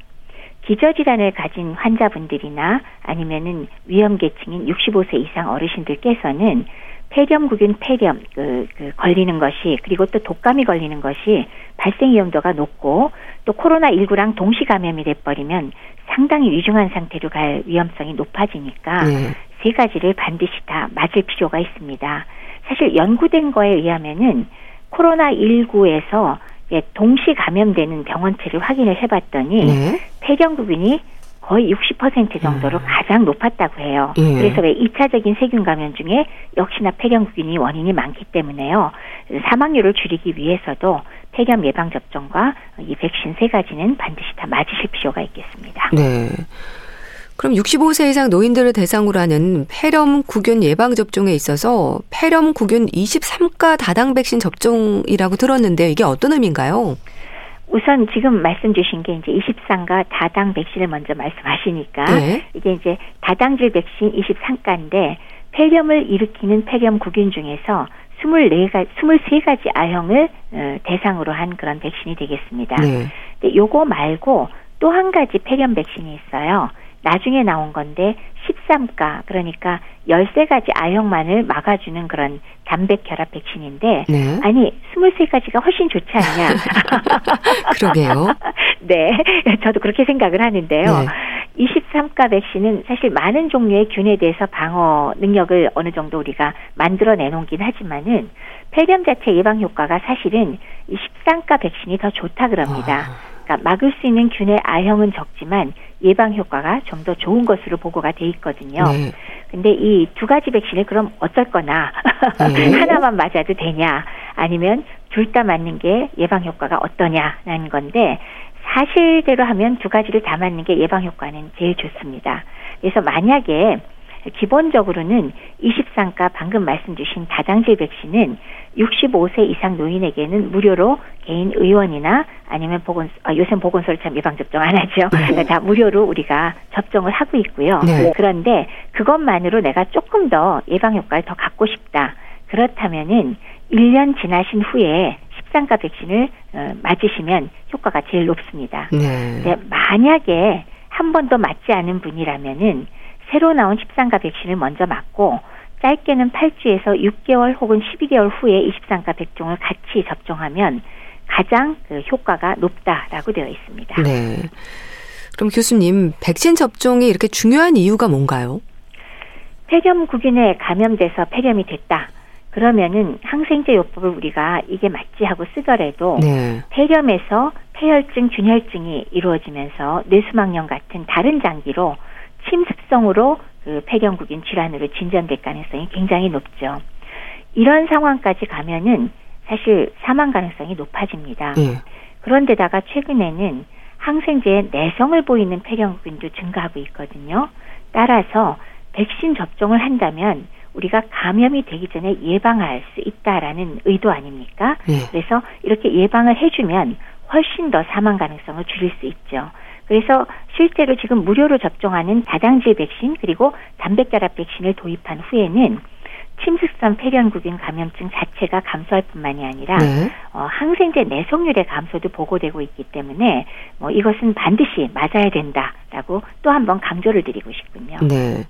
Speaker 4: 기저질환을 가진 환자분들이나 아니면은 위험계층인 65세 이상 어르신들께서는 폐렴구균 폐렴 그, 그 걸리는 것이 그리고 또 독감이 걸리는 것이 발생 위험도가 높고 또 코로나 19랑 동시 감염이 돼 버리면 상당히 위중한 상태로 갈 위험성이 높아지니까 네. 세 가지를 반드시 다 맞을 필요가 있습니다. 사실 연구된 거에 의하면은 코로나 19에서 동시 감염되는 병원체를 확인을 해봤더니 네. 폐렴구균이 거의 60% 정도로 음. 가장 높았다고 해요. 예. 그래서 왜 2차적인 세균 감염 중에 역시나 폐렴균이 원인이 많기 때문에요. 사망률을 줄이기 위해서도 폐렴 예방 접종과 이 백신 세 가지는 반드시 다 맞으실 필요가 있겠습니다.
Speaker 1: 네. 그럼 65세 이상 노인들을 대상으로 하는 폐렴 구균 예방 접종에 있어서 폐렴 구균 23가 다당 백신 접종이라고 들었는데 이게 어떤 의미인가요?
Speaker 4: 우선 지금 말씀 주신 게 이제 23가 다당 백신을 먼저 말씀하시니까 네. 이게 이제 다당질 백신 23가인데 폐렴을 일으키는 폐렴 구균 중에서 24가 23가지 아형을 어, 대상으로 한 그런 백신이 되겠습니다. 네. 근데 요거 말고 또 한 가지 폐렴 백신이 있어요. 나중에 나온 건데 13가 그러니까 13가지 아형만을 막아주는 그런 단백 결합 백신인데 네. 아니 23가지가 훨씬 좋지 않냐.
Speaker 1: 그러게요.
Speaker 4: 네. 저도 그렇게 생각을 하는데요. 네. 23가 백신은 사실 많은 종류의 균에 대해서 방어 능력을 어느 정도 우리가 만들어 내 놓긴 하지만은 폐렴 자체 예방 효과가 사실은 이 13가 백신이 더 좋다 그럽니다. 아. 그러니까 막을 수 있는 균의 R형은 적지만 예방 효과가 좀 더 좋은 것으로 보고가 돼 있거든요. 네. 근데 이 두 가지 백신을 그럼 어쩔 거나 네. 하나만 맞아도 되냐 아니면 둘 다 맞는 게 예방 효과가 어떠냐라는 건데 사실대로 하면 두 가지를 다 맞는 게 예방 효과는 제일 좋습니다. 그래서 만약에 기본적으로는 23가 방금 말씀 주신 다당질 백신은 65세 이상 노인에게는 무료로 개인 의원이나 아니면 보건 아, 요새 보건소를 참 예방 접종 안 하죠. 네. 다 무료로 우리가 접종을 하고 있고요. 네. 그런데 그것만으로 내가 조금 더 예방 효과를 더 갖고 싶다. 그렇다면은 1년 지나신 후에 13가 백신을 어, 맞으시면 효과가 제일 높습니다. 네. 근데 만약에 한 번도 맞지 않은 분이라면은 새로 나온 13가 백신을 먼저 맞고 짧게는 8주에서 6개월 혹은 12개월 후에 23가 백종을 같이 접종하면 가장 그 효과가 높다라고 되어 있습니다.
Speaker 1: 네. 그럼 교수님, 백신 접종이 이렇게 중요한 이유가 뭔가요?
Speaker 4: 폐렴 구균에 감염돼서 폐렴이 됐다. 그러면은 항생제 요법을 우리가 이게 맞지 하고 쓰더라도 네. 폐렴에서 폐혈증, 균혈증이 이루어지면서 뇌수막염 같은 다른 장기로 침습성으로 그 폐경구균 질환으로 진전될 가능성이 굉장히 높죠. 이런 상황까지 가면은 사실 사망 가능성이 높아집니다. 네. 그런데다가 최근에는 항생제의 내성을 보이는 폐경구균도 증가하고 있거든요. 따라서 백신 접종을 한다면 우리가 감염이 되기 전에 예방할 수 있다라는 의도 아닙니까? 네. 그래서 이렇게 예방을 해주면 훨씬 더 사망 가능성을 줄일 수 있죠. 그래서 실제로 지금 무료로 접종하는 다당질 백신 그리고 단백결합 백신을 도입한 후에는 침습성 폐렴구균 감염증 자체가 감소할 뿐만이 아니라 네. 어, 항생제 내성률의 감소도 보고되고 있기 때문에 뭐 이것은 반드시 맞아야 된다라고 또 한번 강조를 드리고 싶군요.
Speaker 1: 네.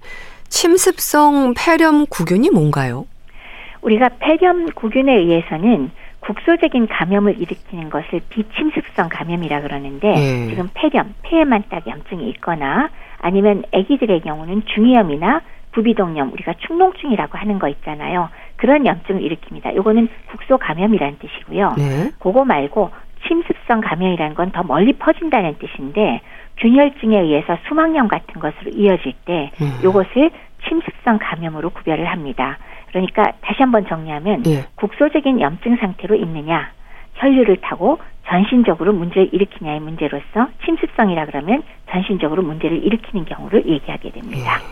Speaker 1: 침습성 폐렴 구균이 뭔가요?
Speaker 4: 우리가 폐렴 구균에 의해서는 국소적인 감염을 일으키는 것을 비침습성 감염이라 그러는데 네. 지금 폐렴, 폐에만 딱 염증이 있거나 아니면 아기들의 경우는 중이염이나 부비동염 우리가 축농증이라고 하는 거 있잖아요. 그런 염증을 일으킵니다. 요거는 국소 감염이라는 뜻이고요. 네. 그거 말고 침습성 감염이라는 건 더 멀리 퍼진다는 뜻인데 균혈증에 의해서 수막염 같은 것으로 이어질 때 음. 요것을 침습성 감염으로 구별을 합니다. 그러니까 다시 한번 정리하면 네. 국소적인 염증 상태로 있느냐, 혈류를 타고 전신적으로 문제를 일으키냐의 문제로서 침습성이라 그러면 전신적으로 문제를 일으키는 경우를 얘기하게 됩니다. 네.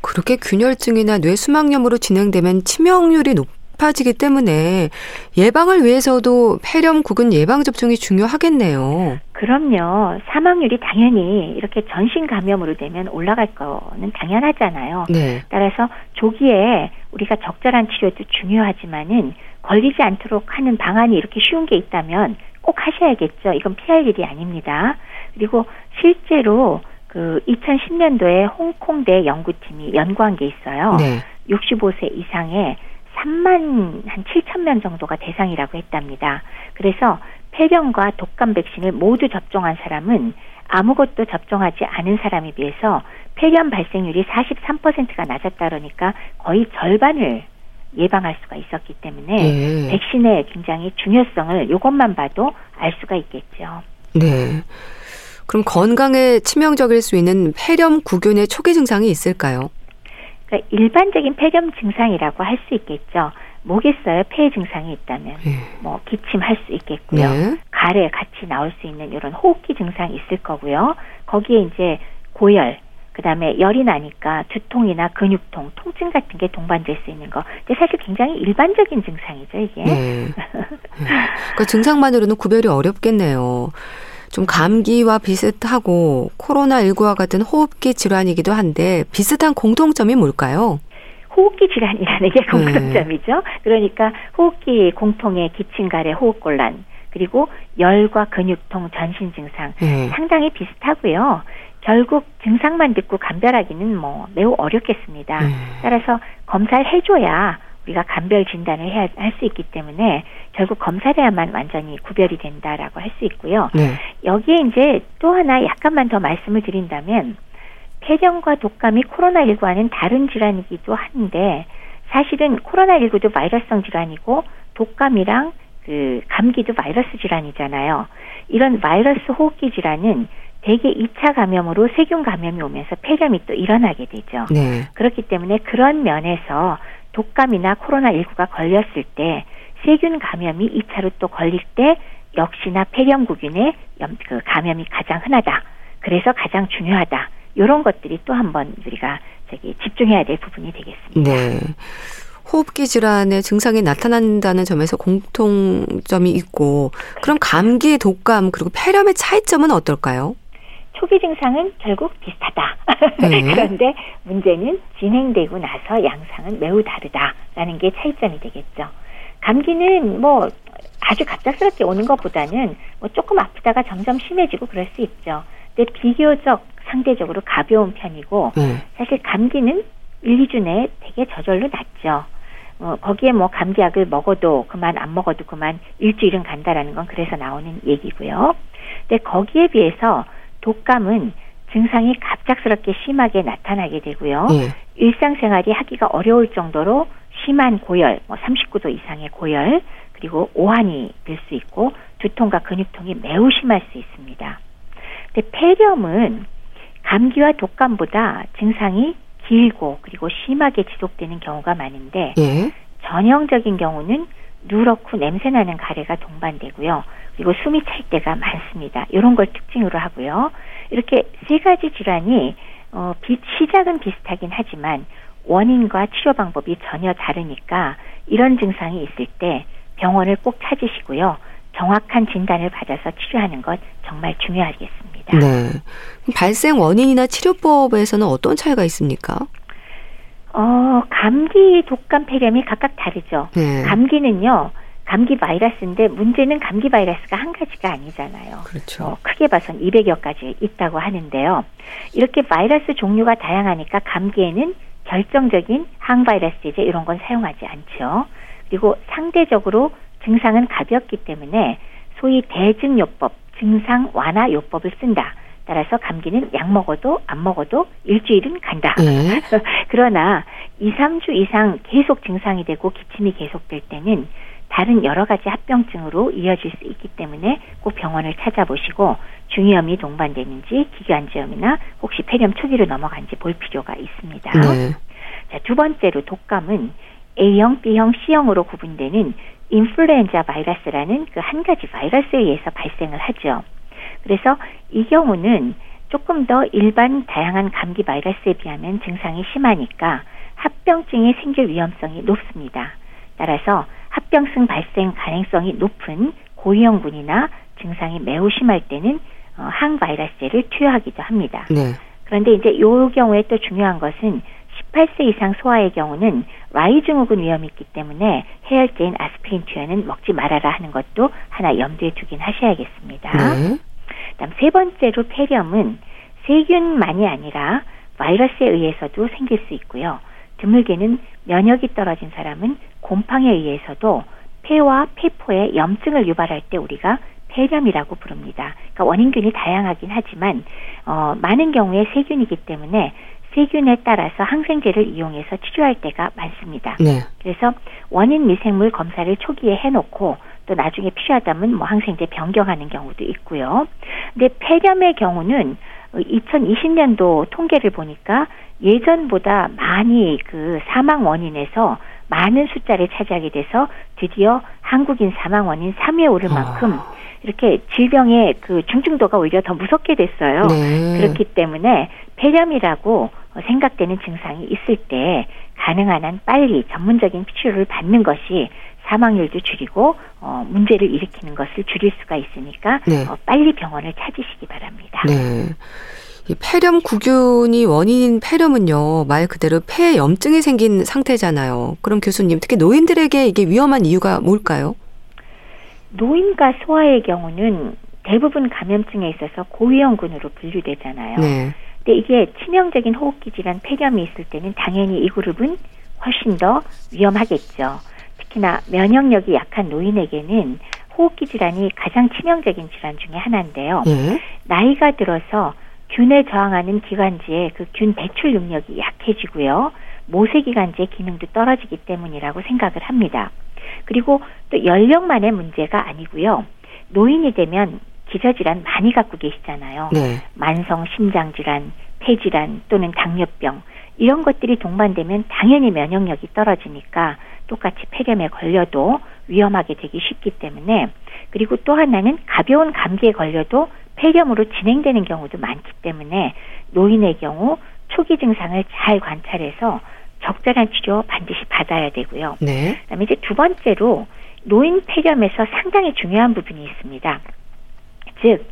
Speaker 1: 그렇게 균혈증이나 뇌수막염으로 진행되면 치명률이 높 높아지기 때문에 예방을 위해서도 폐렴 구근 예방 접종이 중요하겠네요.
Speaker 4: 그럼요. 사망률이 당연히 이렇게 전신 감염으로 되면 올라갈 거는 당연하잖아요. 네. 따라서 조기에 우리가 적절한 치료도 중요하지만은 걸리지 않도록 하는 방안이 이렇게 쉬운 게 있다면 꼭 하셔야겠죠. 이건 피할 일이 아닙니다. 그리고 실제로 그 2010년도에 홍콩대 연구팀이 연구한 게 있어요. 네. 65세 이상의 3만 한 7천 명 정도가 대상이라고 했답니다. 그래서 폐렴과 독감 백신을 모두 접종한 사람은 아무것도 접종하지 않은 사람에 비해서 폐렴 발생률이 43%가 낮았다 그러니까 거의 절반을 예방할 수가 있었기 때문에 네. 백신의 굉장히 중요성을 이것만 봐도 알 수가 있겠죠.
Speaker 1: 네. 그럼 건강에 치명적일 수 있는 폐렴 구균의 초기 증상이 있을까요?
Speaker 4: 그러니까 일반적인 폐렴 증상이라고 할 수 있겠죠. 목에서요 폐 증상이 있다면 네. 뭐 기침할 수 있겠고요. 네. 가래 같이 나올 수 있는 이런 호흡기 증상이 있을 거고요. 거기에 이제 고열, 그다음에 열이 나니까 두통이나 근육통, 통증 같은 게 동반될 수 있는 거. 근데 사실 굉장히 일반적인 증상이죠, 이게. 네.
Speaker 1: 그 증상만으로는 구별이 어렵겠네요. 좀 감기와 비슷하고 코로나19와 같은 호흡기 질환이기도 한데 비슷한 공통점이 뭘까요?
Speaker 4: 호흡기 질환이라는 게 공통점이죠. 네. 그러니까 호흡기 공통의 기침, 가래, 호흡곤란, 그리고 열과 근육통, 전신 증상 네. 상당히 비슷하고요. 결국 증상만 듣고 감별하기는 뭐 매우 어렵겠습니다. 네. 따라서 검사를 해줘야 우리가 감별 진단을 해야 할 수 있기 때문에 결국 검사를 해야만 완전히 구별이 된다라고 할 수 있고요. 네. 여기에 이제 또 하나 약간만 더 말씀을 드린다면 폐렴과 독감이 코로나19와는 다른 질환이기도 한데 사실은 코로나19도 바이러스성 질환이고 독감이랑 그 감기도 바이러스 질환이잖아요. 이런 바이러스 호흡기 질환은 대개 2차 감염으로 세균 감염이 오면서 폐렴이 또 일어나게 되죠. 네. 그렇기 때문에 그런 면에서 독감이나 코로나19가 걸렸을 때 세균 감염이 2차로 또 걸릴 때 역시나 폐렴구균의 그 감염이 가장 흔하다. 그래서 가장 중요하다. 이런 것들이 또 한번 우리가 저기 집중해야 될 부분이 되겠습니다. 네.
Speaker 1: 호흡기 질환의 증상이 나타난다는 점에서 공통점이 있고 그럼 감기, 독감 그리고 폐렴의 차이점은 어떨까요?
Speaker 4: 초기 증상은 결국 비슷하다. 네. 그런데 문제는 진행되고 나서 양상은 매우 다르다라는 게 차이점이 되겠죠. 감기는 뭐 아주 갑작스럽게 오는 것보다는 뭐 조금 아프다가 점점 심해지고 그럴 수 있죠. 근데 비교적 상대적으로 가벼운 편이고 네. 사실 감기는 1, 2주 내에 되게 저절로 낫죠. 어, 거기에 뭐 감기약을 먹어도 그만 안 먹어도 그만 일주일은 간다라는 건 그래서 나오는 얘기고요. 근데 거기에 비해서 독감은 증상이 갑작스럽게 심하게 나타나게 되고요. 네. 일상생활이 하기가 어려울 정도로 심한 고열, 뭐 39도 이상의 고열, 그리고 오한이 될 수 있고 두통과 근육통이 매우 심할 수 있습니다. 근데 폐렴은 감기와 독감보다 증상이 길고 그리고 심하게 지속되는 경우가 많은데 예. 전형적인 경우는 누렇고 냄새나는 가래가 동반되고요. 그리고 숨이 찰 때가 많습니다. 이런 걸 특징으로 하고요. 이렇게 세 가지 질환이 어, 비, 시작은 비슷하긴 하지만 원인과 치료 방법이 전혀 다르니까 이런 증상이 있을 때 병원을 꼭 찾으시고요. 정확한 진단을 받아서 치료하는 것 정말 중요하겠습니다. 네.
Speaker 1: 발생 원인이나 치료법에서는 어떤 차이가 있습니까?
Speaker 4: 어, 감기, 독감, 폐렴이 각각 다르죠. 네. 감기는요, 감기 바이러스인데 문제는 감기 바이러스가 한 가지가 아니잖아요. 그렇죠. 어, 크게 봐선 200여 가지 있다고 하는데요. 이렇게 바이러스 종류가 다양하니까 감기에는 결정적인 항바이러스 제제 이런 건 사용하지 않죠. 그리고 상대적으로 증상은 가볍기 때문에 소위 대증요법, 증상 완화 요법을 쓴다. 따라서 감기는 약 먹어도 안 먹어도 일주일은 간다. 네. 그러나 2, 3주 이상 계속 증상이 되고 기침이 계속될 때는 다른 여러 가지 합병증으로 이어질 수 있기 때문에 꼭 병원을 찾아보시고 중이염이 동반되는지 기관지염이나 혹시 폐렴 초기로 넘어간지 볼 필요가 있습니다. 네. 자, 두 번째로 독감은 A형, B형, C형으로 구분되는 인플루엔자 바이러스라는 그 한 가지 바이러스에 의해서 발생을 하죠. 그래서 이 경우는 조금 더 일반 다양한 감기 바이러스에 비하면 증상이 심하니까 합병증이 생길 위험성이 높습니다. 따라서 합병증 발생 가능성이 높은 고위험군이나 증상이 매우 심할 때는 어, 항바이러스제를 투여하기도 합니다. 네. 그런데 이제 이 경우에 또 중요한 것은 18세 이상 소아의 경우는 Y 증후군 위험이 있기 때문에 해열제인 아스피린 투여는 먹지 말아라 하는 것도 하나 염두에 두긴 하셔야겠습니다. 네. 그다음 세 번째로 폐렴은 세균만이 아니라 바이러스에 의해서도 생길 수 있고요. 드물게는 면역이 떨어진 사람은 곰팡이에 의해서도 폐와 폐포에 염증을 유발할 때 우리가 폐렴이라고 부릅니다. 그러니까 원인균이 다양하긴 하지만 어, 많은 경우에 세균이기 때문에 세균에 따라서 항생제를 이용해서 치료할 때가 많습니다. 네. 그래서 원인 미생물 검사를 초기에 해놓고 또 나중에 필요하다면 뭐 항생제 변경하는 경우도 있고요. 근데 폐렴의 경우는 2020년도 통계를 보니까 예전보다 많이 그 사망 원인에서 많은 숫자를 차지하게 돼서 드디어 한국인 사망 원인 3위에 오를 아. 만큼 아. 이렇게 질병의 그 중증도가 오히려 더 무섭게 됐어요. 네. 그렇기 때문에 폐렴이라고 생각되는 증상이 있을 때 가능한 한 빨리 전문적인 치료를 받는 것이 사망률도 줄이고 어, 문제를 일으키는 것을 줄일 수가 있으니까 네. 어, 빨리 병원을 찾으시기 바랍니다. 네.
Speaker 1: 이 폐렴 구균이 원인인 폐렴은요, 말 그대로 폐염증이 생긴 상태잖아요. 그럼 교수님, 특히 노인들에게 이게 위험한 이유가 뭘까요?
Speaker 4: 노인과 소아의 경우는 대부분 감염증에 있어서 고위험군으로 분류되잖아요. 네. 근데 이게 치명적인 호흡기 질환 폐렴이 있을 때는 당연히 이 그룹은 훨씬 더 위험하겠죠. 특히나 면역력이 약한 노인에게는 호흡기 질환이 가장 치명적인 질환 중의 하나인데요. 네. 나이가 들어서 균에 저항하는 기관지의 그 균 배출 능력이 약해지고요. 모세기관지의 기능도 떨어지기 때문이라고 생각을 합니다. 그리고 또 연령만의 문제가 아니고요. 노인이 되면 기저질환 많이 갖고 계시잖아요. 네. 만성 심장질환, 폐질환 또는 당뇨병 이런 것들이 동반되면 당연히 면역력이 떨어지니까 똑같이 폐렴에 걸려도 위험하게 되기 쉽기 때문에 그리고 또 하나는 가벼운 감기에 걸려도 폐렴으로 진행되는 경우도 많기 때문에 노인의 경우 초기 증상을 잘 관찰해서 적절한 치료 반드시 받아야 되고요. 네. 그다음에 이제 두 번째로 노인 폐렴에서 상당히 중요한 부분이 있습니다. 즉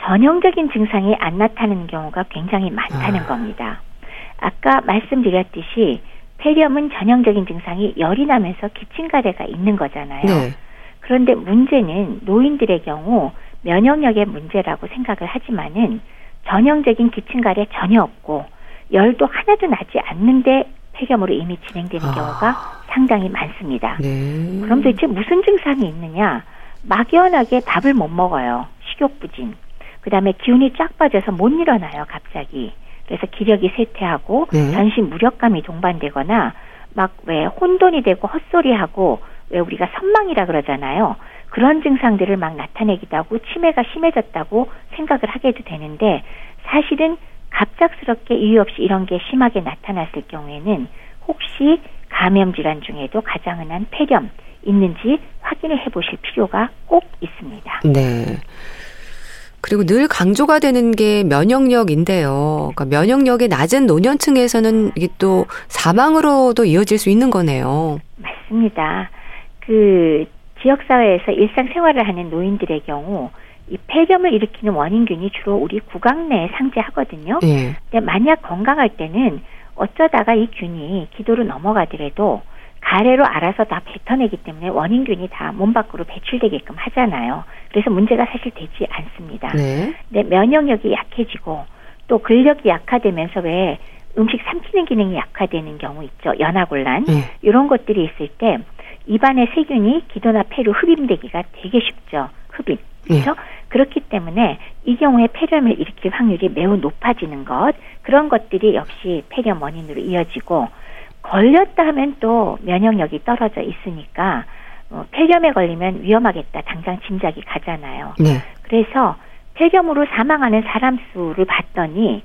Speaker 4: 전형적인 증상이 안 나타나는 경우가 굉장히 많다는 아. 겁니다. 아까 말씀드렸듯이 폐렴은 전형적인 증상이 열이 나면서 기침가래가 있는 거잖아요. 네. 그런데 문제는 노인들의 경우 면역력의 문제라고 생각을 하지만은 전형적인 기침가래 전혀 없고 열도 하나도 나지 않는데 폐렴으로 이미 진행되는 아. 경우가 상당히 많습니다. 네. 그럼 도대체 무슨 증상이 있느냐? 막연하게 밥을 못 먹어요. 식욕 부진. 그 다음에 기운이 쫙 빠져서 못 일어나요, 갑자기. 그래서 기력이 쇠퇴하고 네. 전신 무력감이 동반되거나 막 왜 혼돈이 되고 헛소리하고 왜 우리가 선망이라 그러잖아요. 그런 증상들을 막 나타내기도 하고 치매가 심해졌다고 생각을 하게도 되는데 사실은 갑작스럽게 이유 없이 이런 게 심하게 나타났을 경우에는 혹시 감염 질환 중에도 가장 흔한 폐렴 있는지 확인을 해보실 필요가 꼭 있습니다. 네.
Speaker 1: 그리고 늘 강조가 되는 게 면역력인데요. 그러니까 면역력이 낮은 노년층에서는 이게 또 사망으로도 이어질 수 있는 거네요.
Speaker 4: 맞습니다. 그 지역사회에서 일상생활을 하는 노인들의 경우 이 폐렴을 일으키는 원인균이 주로 우리 구강 내에 상재하거든요. 예. 근데 만약 건강할 때는 어쩌다가 이 균이 기도로 넘어가더라도 가래로 알아서 다 뱉어내기 때문에 원인균이 다 몸 밖으로 배출되게끔 하잖아요. 그래서 문제가 사실 되지 않습니다. 네. 근데 면역력이 약해지고 또 근력이 약화되면서 왜 음식 삼키는 기능이 약화되는 경우 있죠. 연화곤란 네. 이런 것들이 있을 때 입안의 세균이 기도나 폐로 흡입되기가 되게 쉽죠. 흡입. 그렇죠? 네. 그렇기 때문에 이 경우에 폐렴을 일으킬 확률이 매우 높아지는 것 그런 것들이 역시 폐렴 원인으로 이어지고 걸렸다 하면 또 면역력이 떨어져 있으니까 어, 폐렴에 걸리면 위험하겠다 당장 짐작이 가잖아요. 네. 그래서 폐렴으로 사망하는 사람 수를 봤더니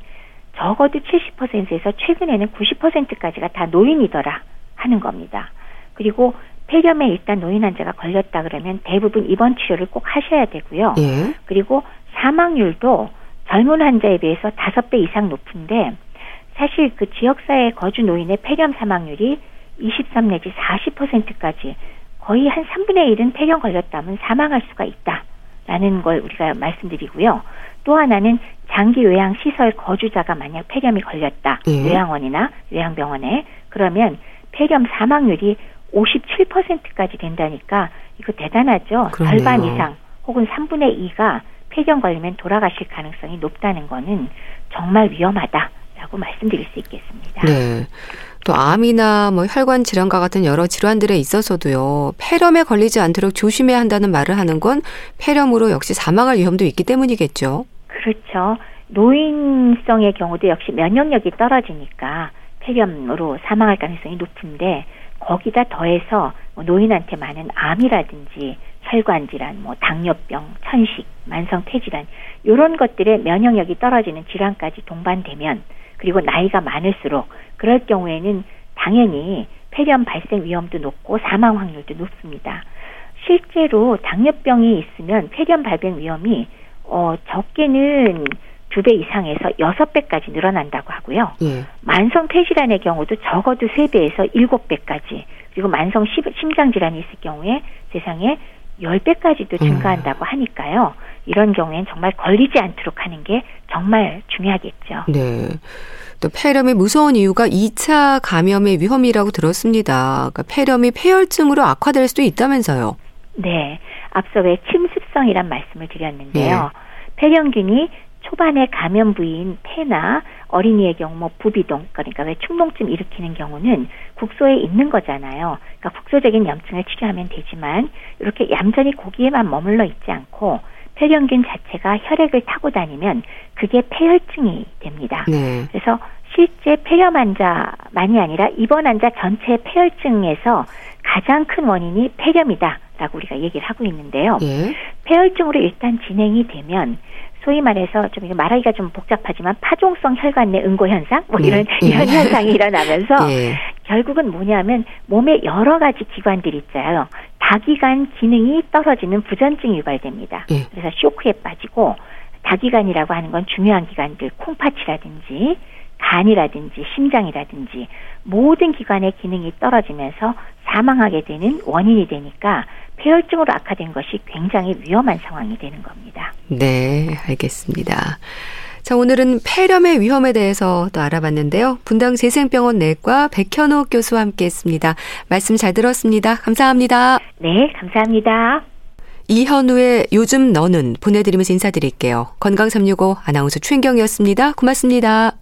Speaker 4: 적어도 70%에서 최근에는 90%까지가 다 노인이더라 하는 겁니다. 그리고 폐렴에 일단 노인 환자가 걸렸다 그러면 대부분 입원 치료를 꼭 하셔야 되고요. 예. 그리고 사망률도 젊은 환자에 비해서 다섯 배 이상 높은데 사실 그 지역사회 거주 노인의 폐렴 사망률이 23 내지 40%까지 거의 한 3분의 1은 폐렴 걸렸다면 사망할 수가 있다라는 걸 우리가 말씀드리고요. 또 하나는 장기 요양 시설 거주자가 만약 폐렴이 걸렸다. 예. 요양원이나 요양병원에 그러면 폐렴 사망률이 57%까지 된다니까 이거 대단하죠. 그러네요. 절반 이상 혹은 3분의 2가 폐렴 걸리면 돌아가실 가능성이 높다는 거는 정말 위험하다 라고 말씀드릴 수 있겠습니다.
Speaker 1: 네. 또 암이나 뭐 혈관 질환과 같은 여러 질환들에 있어서도요. 폐렴에 걸리지 않도록 조심해야 한다는 말을 하는 건 폐렴으로 역시 사망할 위험도 있기 때문이겠죠.
Speaker 4: 그렇죠. 노인성의 경우도 역시 면역력이 떨어지니까 폐렴으로 사망할 가능성이 높은데 거기다 더해서 뭐 노인한테 많은 암이라든지 혈관 질환, 뭐 당뇨병, 천식, 만성 폐질환 이런 것들의 면역력이 떨어지는 질환까지 동반되면 그리고 나이가 많을수록 그럴 경우에는 당연히 폐렴 발생 위험도 높고 사망 확률도 높습니다. 실제로 당뇨병이 있으면 폐렴 발병 위험이 어 적게는 두 배 이상에서 여섯 배까지 늘어난다고 하고요. 예. 만성 폐질환의 경우도 적어도 세 배에서 일곱 배까지 그리고 만성 심장 질환이 있을 경우에 세상에 열배까지도 증가한다고 하니까요. 이런 경우엔 정말 걸리지 않도록 하는 게 정말 중요하겠죠.
Speaker 1: 네. 또 폐렴이 무서운 이유가 2차 감염의 위험이라고 들었습니다. 그러니까 폐렴이 폐혈증으로 악화될 수도 있다면서요.
Speaker 4: 네. 앞서 왜 침습성이란 말씀을 드렸는데요. 네. 폐렴균이 초반에 감염 부위인 폐나 어린이의 경우 뭐 부비동 그러니까 왜 축농증 일으키는 경우는 국소에 있는 거잖아요. 그러니까 국소적인 염증을 치료하면 되지만 이렇게 얌전히 고기에만 머물러 있지 않고 폐렴균 자체가 혈액을 타고 다니면 그게 폐혈증이 됩니다. 네. 그래서 실제 폐렴 환자만이 아니라 입원 환자 전체 폐혈증에서 가장 큰 원인이 폐렴이다라고 우리가 얘기를 하고 있는데요. 네. 폐혈증으로 일단 진행이 되면 소위 말해서 좀 말하기가 좀 복잡하지만 파종성 혈관 내 응고 현상 뭐 네. 이런 네. 이런 현상이 일어나면서 네. 결국은 뭐냐면 몸에 여러 가지 기관들이 있어요. 다기관 기능이 떨어지는 부전증이 유발됩니다. 네. 그래서 쇼크에 빠지고 다기관이라고 하는 건 중요한 기관들 콩팥이라든지 간이라든지 심장이라든지 모든 기관의 기능이 떨어지면서 사망하게 되는 원인이 되니까 폐혈증으로 악화된 것이 굉장히 위험한 상황이 되는 겁니다.
Speaker 1: 네, 알겠습니다. 자, 오늘은 폐렴의 위험에 대해서 또 알아봤는데요. 분당 재생병원 내과 백현옥 교수와 함께 했습니다. 말씀 잘 들었습니다. 감사합니다.
Speaker 4: 네, 감사합니다.
Speaker 1: 이현우의 요즘 너는 보내드리면서 인사드릴게요. 건강365 아나운서 최인경이었습니다. 고맙습니다.